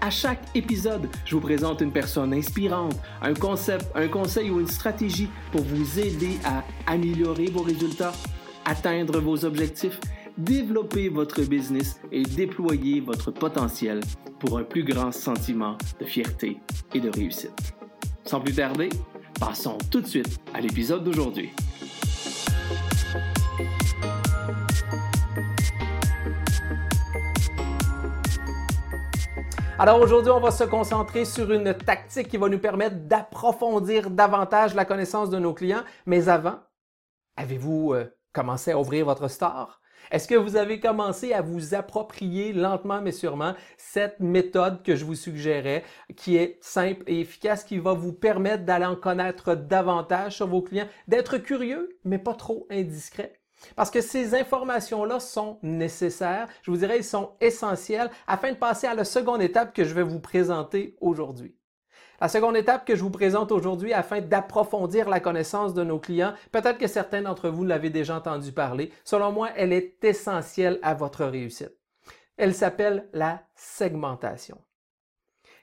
À chaque épisode, je vous présente une personne inspirante, un concept, un conseil ou une stratégie pour vous aider à améliorer vos résultats, atteindre vos objectifs, développer votre business et déployer votre potentiel pour un plus grand sentiment de fierté et de réussite. Sans plus tarder, passons tout de suite à l'épisode d'aujourd'hui. Alors aujourd'hui, on va se concentrer sur une tactique qui va nous permettre d'approfondir davantage la connaissance de nos clients. Mais avant, avez-vous euh, commencé à ouvrir votre store? Est-ce que vous avez commencé à vous approprier lentement mais sûrement cette méthode que je vous suggérais, qui est simple et efficace, qui va vous permettre d'aller en connaître davantage sur vos clients, d'être curieux mais pas trop indiscret? Parce que ces informations-là sont nécessaires, je vous dirais, elles sont essentielles afin de passer à la seconde étape que je vais vous présenter aujourd'hui. La seconde étape que je vous présente aujourd'hui afin d'approfondir la connaissance de nos clients, peut-être que certains d'entre vous l'avez déjà entendu parler, selon moi, elle est essentielle à votre réussite. Elle s'appelle la segmentation.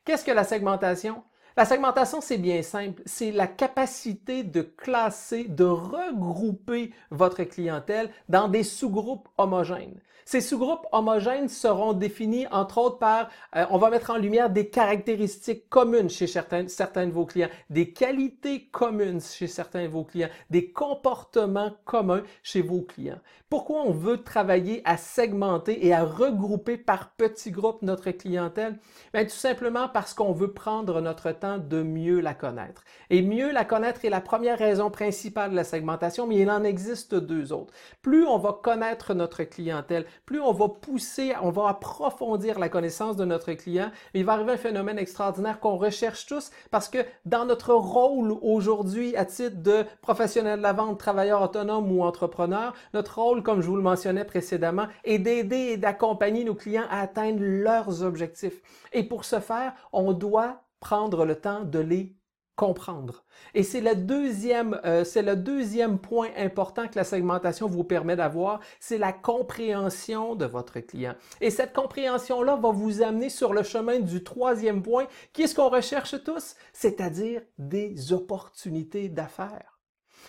Qu'est-ce que la segmentation? La segmentation, c'est bien simple. C'est la capacité de classer, de regrouper votre clientèle dans des sous-groupes homogènes. Ces sous-groupes homogènes seront définis entre autres par, euh, on va mettre en lumière des caractéristiques communes chez certains, certains de vos clients, des qualités communes chez certains de vos clients, des comportements communs chez vos clients. Pourquoi on veut travailler à segmenter et à regrouper par petits groupes notre clientèle? Bien, tout simplement parce qu'on veut prendre notre temps de mieux la connaître. Et mieux la connaître est la première raison principale de la segmentation, mais il en existe deux autres. Plus on va connaître notre clientèle, plus on va pousser, on va approfondir la connaissance de notre client, il va arriver un phénomène extraordinaire qu'on recherche tous parce que dans notre rôle aujourd'hui à titre de professionnel de la vente, travailleur autonome ou entrepreneur, notre rôle, comme je vous le mentionnais précédemment, est d'aider et d'accompagner nos clients à atteindre leurs objectifs. Et pour ce faire, on doit prendre le temps de les comprendre. Et c'est le deuxième, euh, c'est le deuxième point important que la segmentation vous permet d'avoir, c'est la compréhension de votre client. Et cette compréhension-là va vous amener sur le chemin du troisième point, qui est ce qu'on recherche tous, c'est-à-dire des opportunités d'affaires.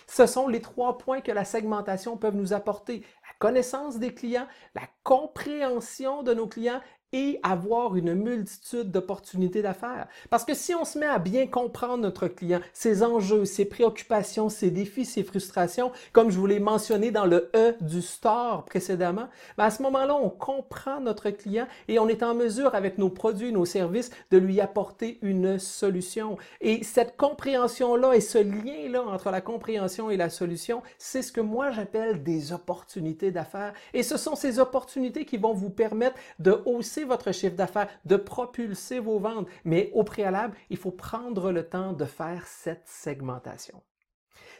Ce sont les trois points que la segmentation peut nous apporter. La connaissance des clients, la compréhension de nos clients et avoir une multitude d'opportunités d'affaires. Parce que si on se met à bien comprendre notre client, ses enjeux, ses préoccupations, ses défis, ses frustrations, comme je vous l'ai mentionné dans le E du store précédemment, ben à ce moment-là, on comprend notre client et on est en mesure avec nos produits, nos services, de lui apporter une solution. Et cette compréhension-là et ce lien-là entre la compréhension et la solution, c'est ce que moi j'appelle des opportunités d'affaires. Et ce sont ces opportunités qui vont vous permettre de hausser votre chiffre d'affaires, de propulser vos ventes. Mais au préalable, il faut prendre le temps de faire cette segmentation.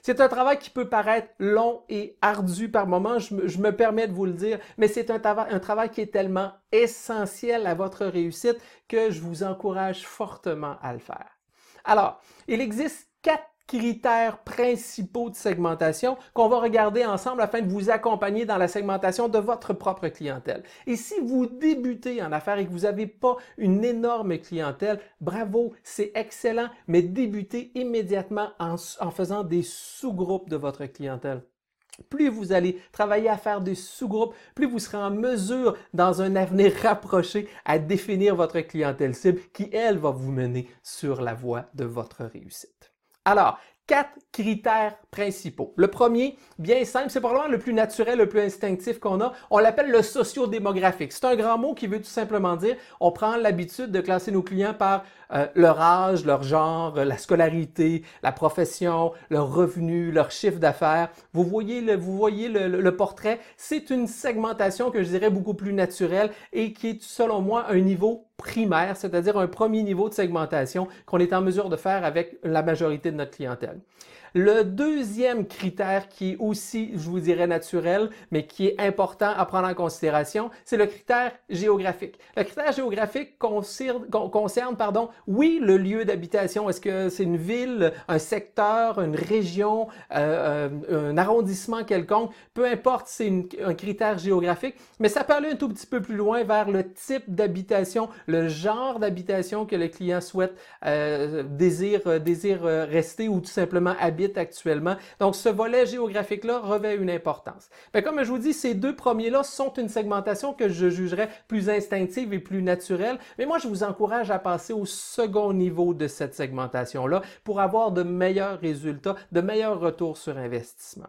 C'est un travail qui peut paraître long et ardu par moments, je me, permets de vous le dire, mais c'est un, un travail qui est tellement essentiel à votre réussite que je vous encourage fortement à le faire. Alors, il existe quatre critères principaux de segmentation qu'on va regarder ensemble afin de vous accompagner dans la segmentation de votre propre clientèle. Et si vous débutez en affaires et que vous n'avez pas une énorme clientèle, bravo, c'est excellent, mais débutez immédiatement en, en faisant des sous-groupes de votre clientèle. Plus vous allez travailler à faire des sous-groupes, plus vous serez en mesure, dans un avenir rapproché, à définir votre clientèle cible qui, elle, va vous mener sur la voie de votre réussite. Alors, quatre critères principaux. Le premier, bien simple, c'est probablement le plus naturel, le plus instinctif qu'on a. On l'appelle le socio-démographique. C'est un grand mot qui veut tout simplement dire on prend l'habitude de classer nos clients par euh, leur âge, leur genre, la scolarité, la profession, leur revenu, leur chiffre d'affaires. Vous voyez le, vous voyez le, le portrait. C'est une segmentation que je dirais beaucoup plus naturelle et qui est, selon moi, un niveau primaire, c'est-à-dire un premier niveau de segmentation qu'on est en mesure de faire avec la majorité de notre clientèle. Le deuxième critère qui est aussi, je vous dirais, naturel, mais qui est important à prendre en considération, c'est le critère géographique. Le critère géographique concerne, pardon, oui, le lieu d'habitation. Est-ce que c'est une ville, un secteur, une région, euh, euh, un arrondissement quelconque? Peu importe, c'est un critère géographique, mais ça peut aller un tout petit peu plus loin vers le type d'habitation, le genre d'habitation que le client souhaite, euh, désire, désire rester ou tout simplement habiter actuellement. Donc, ce volet géographique-là revêt une importance. Mais comme je vous dis, ces deux premiers-là sont une segmentation que je jugerais plus instinctive et plus naturelle. Mais moi, je vous encourage à passer au second niveau de cette segmentation-là pour avoir de meilleurs résultats, de meilleurs retours sur investissement.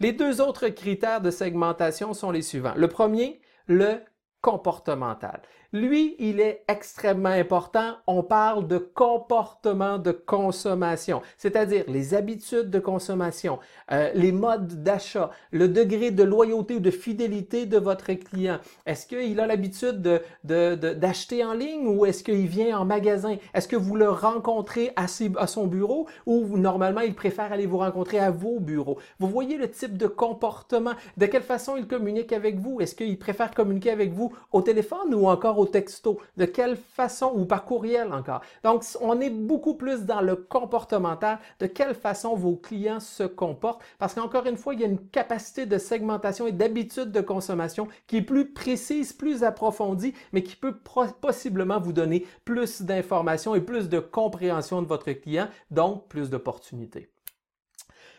Les deux autres critères de segmentation sont les suivants. Le premier, le comportemental. Lui, il est extrêmement important. On parle de comportement de consommation, c'est-à-dire les habitudes de consommation, euh, les modes d'achat, le degré de loyauté ou de fidélité de votre client. Est-ce qu'il a l'habitude d'acheter en ligne ou est-ce qu'il vient en magasin? Est-ce que vous le rencontrez à son bureau ou normalement il préfère aller vous rencontrer à vos bureaux? Vous voyez le type de comportement, de quelle façon il communique avec vous? Est-ce qu'il préfère communiquer avec vous au téléphone ou encore au texto, de quelle façon, ou par courriel encore. Donc, on est beaucoup plus dans le comportemental, de quelle façon vos clients se comportent, parce qu'encore une fois, il y a une capacité de segmentation et d'habitude de consommation qui est plus précise, plus approfondie, mais qui peut possiblement vous donner plus d'informations et plus de compréhension de votre client, donc plus d'opportunités.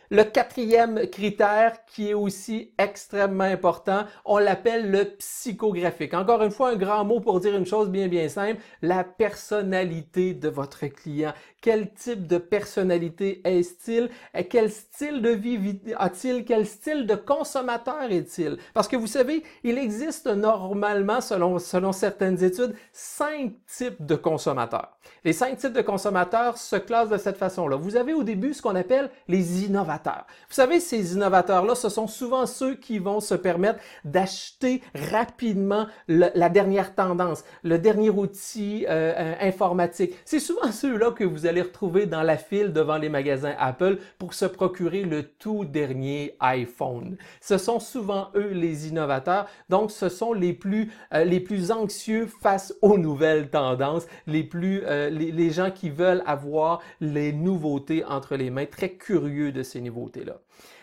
Le quatrième critère qui est aussi extrêmement important, on l'appelle le psychographique. Encore une fois, un grand mot pour dire une chose bien bien simple, la personnalité de votre client. Quel type de personnalité est-il? Quel style de vie a-t-il? Quel style de consommateur est-il? Parce que vous savez, il existe normalement, selon, selon certaines études, cinq types de consommateurs. Les cinq types de consommateurs se classent de cette façon-là. Vous avez au début ce qu'on appelle les innovateurs. Vous savez, ces innovateurs-là, ce sont souvent ceux qui vont se permettre d'acheter rapidement la dernière tendance, le dernier outil euh, euh, informatique. C'est souvent ceux-là que vous allez retrouver dans la file devant les magasins Apple pour se procurer le tout dernier iPhone. Ce sont souvent eux les innovateurs, donc ce sont les plus, euh, les plus anxieux face aux nouvelles tendances, les plus, les, gens qui veulent avoir les nouveautés entre les mains, très curieux de ces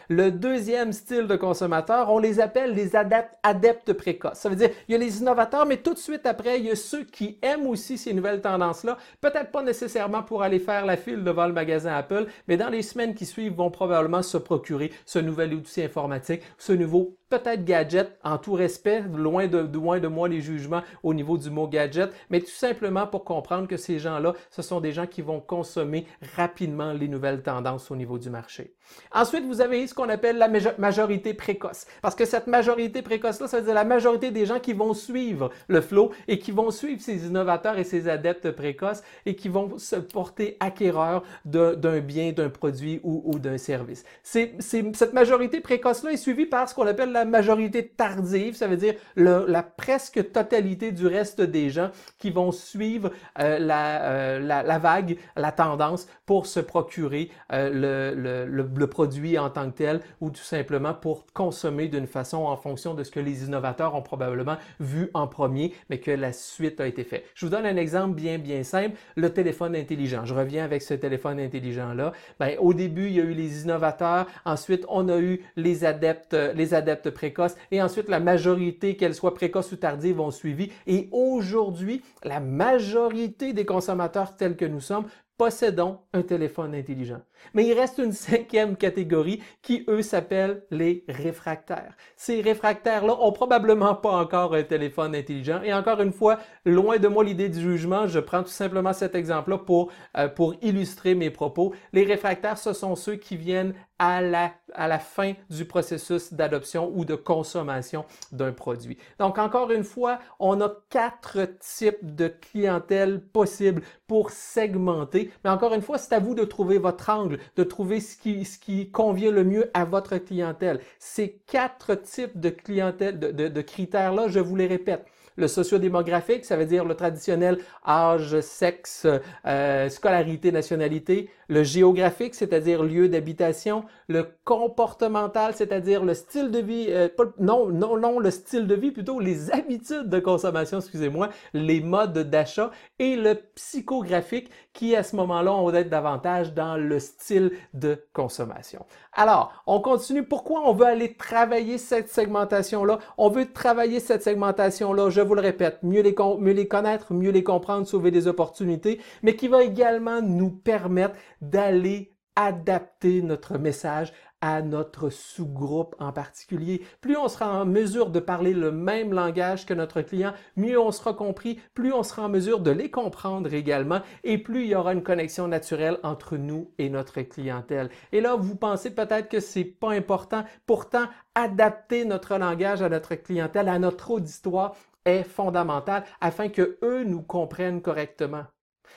Le deuxième style de consommateur, on les appelle les adeptes, adeptes précoces. Ça veut dire, il y a les innovateurs, mais tout de suite après, il y a ceux qui aiment aussi ces nouvelles tendances-là. Peut-être pas nécessairement pour aller faire la file devant le magasin Apple, mais dans les semaines qui suivent, vont probablement se procurer ce nouvel outil informatique, ce nouveau peut-être gadget, en tout respect, loin de, loin de moi les jugements au niveau du mot gadget, mais tout simplement pour comprendre que ces gens-là, ce sont des gens qui vont consommer rapidement les nouvelles tendances au niveau du marché. Ensuite, vous avez ce qu'on appelle la majorité précoce. Parce que cette majorité précoce-là, ça veut dire la majorité des gens qui vont suivre le flow et qui vont suivre ces innovateurs et ces adeptes précoces et qui vont se porter acquéreurs d'un bien, d'un produit ou, d'un service. C'est, cette majorité précoce-là est suivie par ce qu'on appelle la majorité tardive. Ça veut dire la presque totalité du reste des gens qui vont suivre euh, euh, la, la, vague, la tendance pour se procurer euh, le, le produit en tant que tel ou tout simplement pour consommer d'une façon en fonction de ce que les innovateurs ont probablement vu en premier, mais que la suite a été faite. Je vous donne un exemple bien, bien simple, le téléphone intelligent. Je reviens avec ce téléphone intelligent-là. Ben, au début, il y a eu les innovateurs, ensuite, on a eu les adeptes, les adeptes précoces, et ensuite, la majorité, qu'elle soit précoce ou tardive, ont suivi. Et aujourd'hui, la majorité des consommateurs tels que nous sommes possédons un téléphone intelligent. Mais il reste une cinquième catégorie qui, eux, s'appellent les réfractaires. Ces réfractaires-là ont probablement pas encore un téléphone intelligent. Et encore une fois, loin de moi l'idée du jugement, je prends tout simplement cet exemple-là pour, euh, pour illustrer mes propos. Les réfractaires, ce sont ceux qui viennent à la, à la fin du processus d'adoption ou de consommation d'un produit. Donc, encore une fois, on a quatre types de clientèle possibles pour segmenter. Mais encore une fois, c'est à vous de trouver votre angle, de trouver ce qui, ce qui convient le mieux à votre clientèle. Ces quatre types de clientèle, de, de, de critères-là, je vous les répète. Le sociodémographique, ça veut dire le traditionnel âge, sexe, euh, scolarité, nationalité. Le géographique, c'est-à-dire lieu d'habitation. Le comportemental, c'est-à-dire le style de vie, euh, non, non, non, le style de vie, plutôt les habitudes de consommation, excusez-moi, les modes d'achat. Et le psychographique, qui à ce moment-là, on va être davantage dans le style de consommation. Alors, on continue. Pourquoi on veut aller travailler cette segmentation-là? On veut travailler cette segmentation-là, vous le répète, mieux les, connaître, mieux les comprendre, sauver des opportunités, mais qui va également nous permettre d'aller adapter notre message à notre sous-groupe en particulier. Plus on sera en mesure de parler le même langage que notre client, mieux on sera compris, plus on sera en mesure de les comprendre également et plus il y aura une connexion naturelle entre nous et notre clientèle. Et là, vous pensez peut-être que c'est pas important. Pourtant, adapter notre langage à notre clientèle, à notre auditoire est fondamental afin que eux nous comprennent correctement.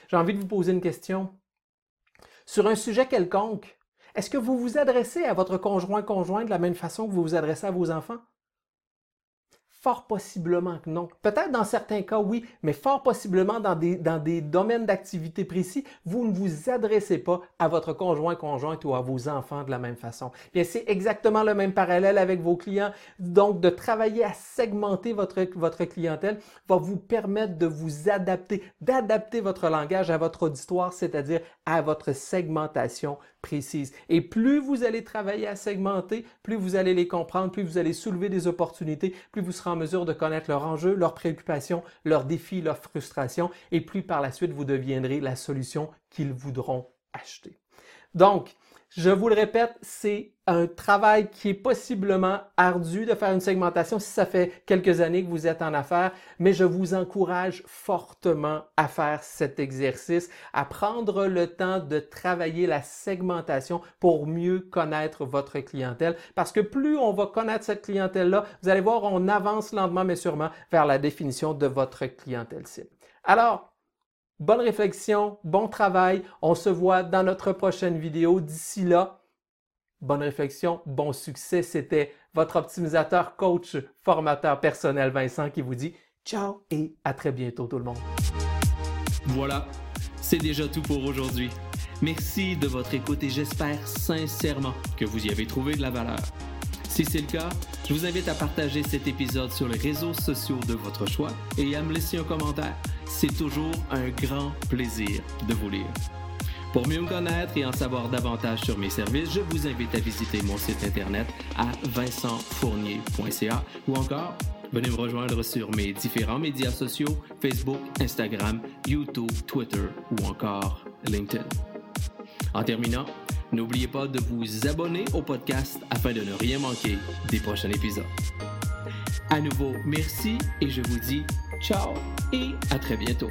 J'ai envie de vous poser une question. Sur un sujet quelconque, est-ce que vous vous adressez à votre conjoint-conjoint de la même façon que vous vous adressez à vos enfants? Fort possiblement que non. Peut-être dans certains cas, oui, mais fort possiblement dans des, domaines d'activité précis, vous ne vous adressez pas à votre conjoint, conjointe ou à vos enfants de la même façon. Bien, c'est exactement le même parallèle avec vos clients. Donc, de travailler à segmenter votre clientèle va vous permettre de vous adapter, d'adapter votre langage à votre auditoire, c'est-à-dire à votre segmentation précise. Et plus vous allez travailler à segmenter, plus vous allez les comprendre, plus vous allez soulever des opportunités, plus vous serez en mesure de connaître leurs enjeux, leurs préoccupations, leurs défis, leurs frustrations, et plus par la suite vous deviendrez la solution qu'ils voudront acheter. Donc, je vous le répète, c'est un travail qui est possiblement ardu de faire une segmentation si ça fait quelques années que vous êtes en affaires, mais je vous encourage fortement à faire cet exercice, à prendre le temps de travailler la segmentation pour mieux connaître votre clientèle. Parce que plus on va connaître cette clientèle-là, vous allez voir, on avance lentement mais sûrement vers la définition de votre clientèle cible. Alors, Bonne réflexion, bon travail. On se voit dans notre prochaine vidéo. D'ici là, bonne réflexion, bon succès. C'était votre optimisateur, coach, formateur personnel Vincent qui vous dit ciao et à très bientôt tout le monde. Voilà, c'est déjà tout pour aujourd'hui. Merci de votre écoute et j'espère sincèrement que vous y avez trouvé de la valeur. Si c'est le cas, je vous invite à partager cet épisode sur les réseaux sociaux de votre choix et à me laisser un commentaire. C'est toujours un grand plaisir de vous lire. Pour mieux me connaître et en savoir davantage sur mes services, je vous invite à visiter mon site internet à vincentfournier.ca ou encore venez me rejoindre sur mes différents médias sociaux Facebook, Instagram, YouTube, Twitter ou encore LinkedIn. En terminant, N'oubliez pas de vous abonner au podcast afin de ne rien manquer des prochains épisodes. À nouveau, merci et je vous dis ciao et à très bientôt.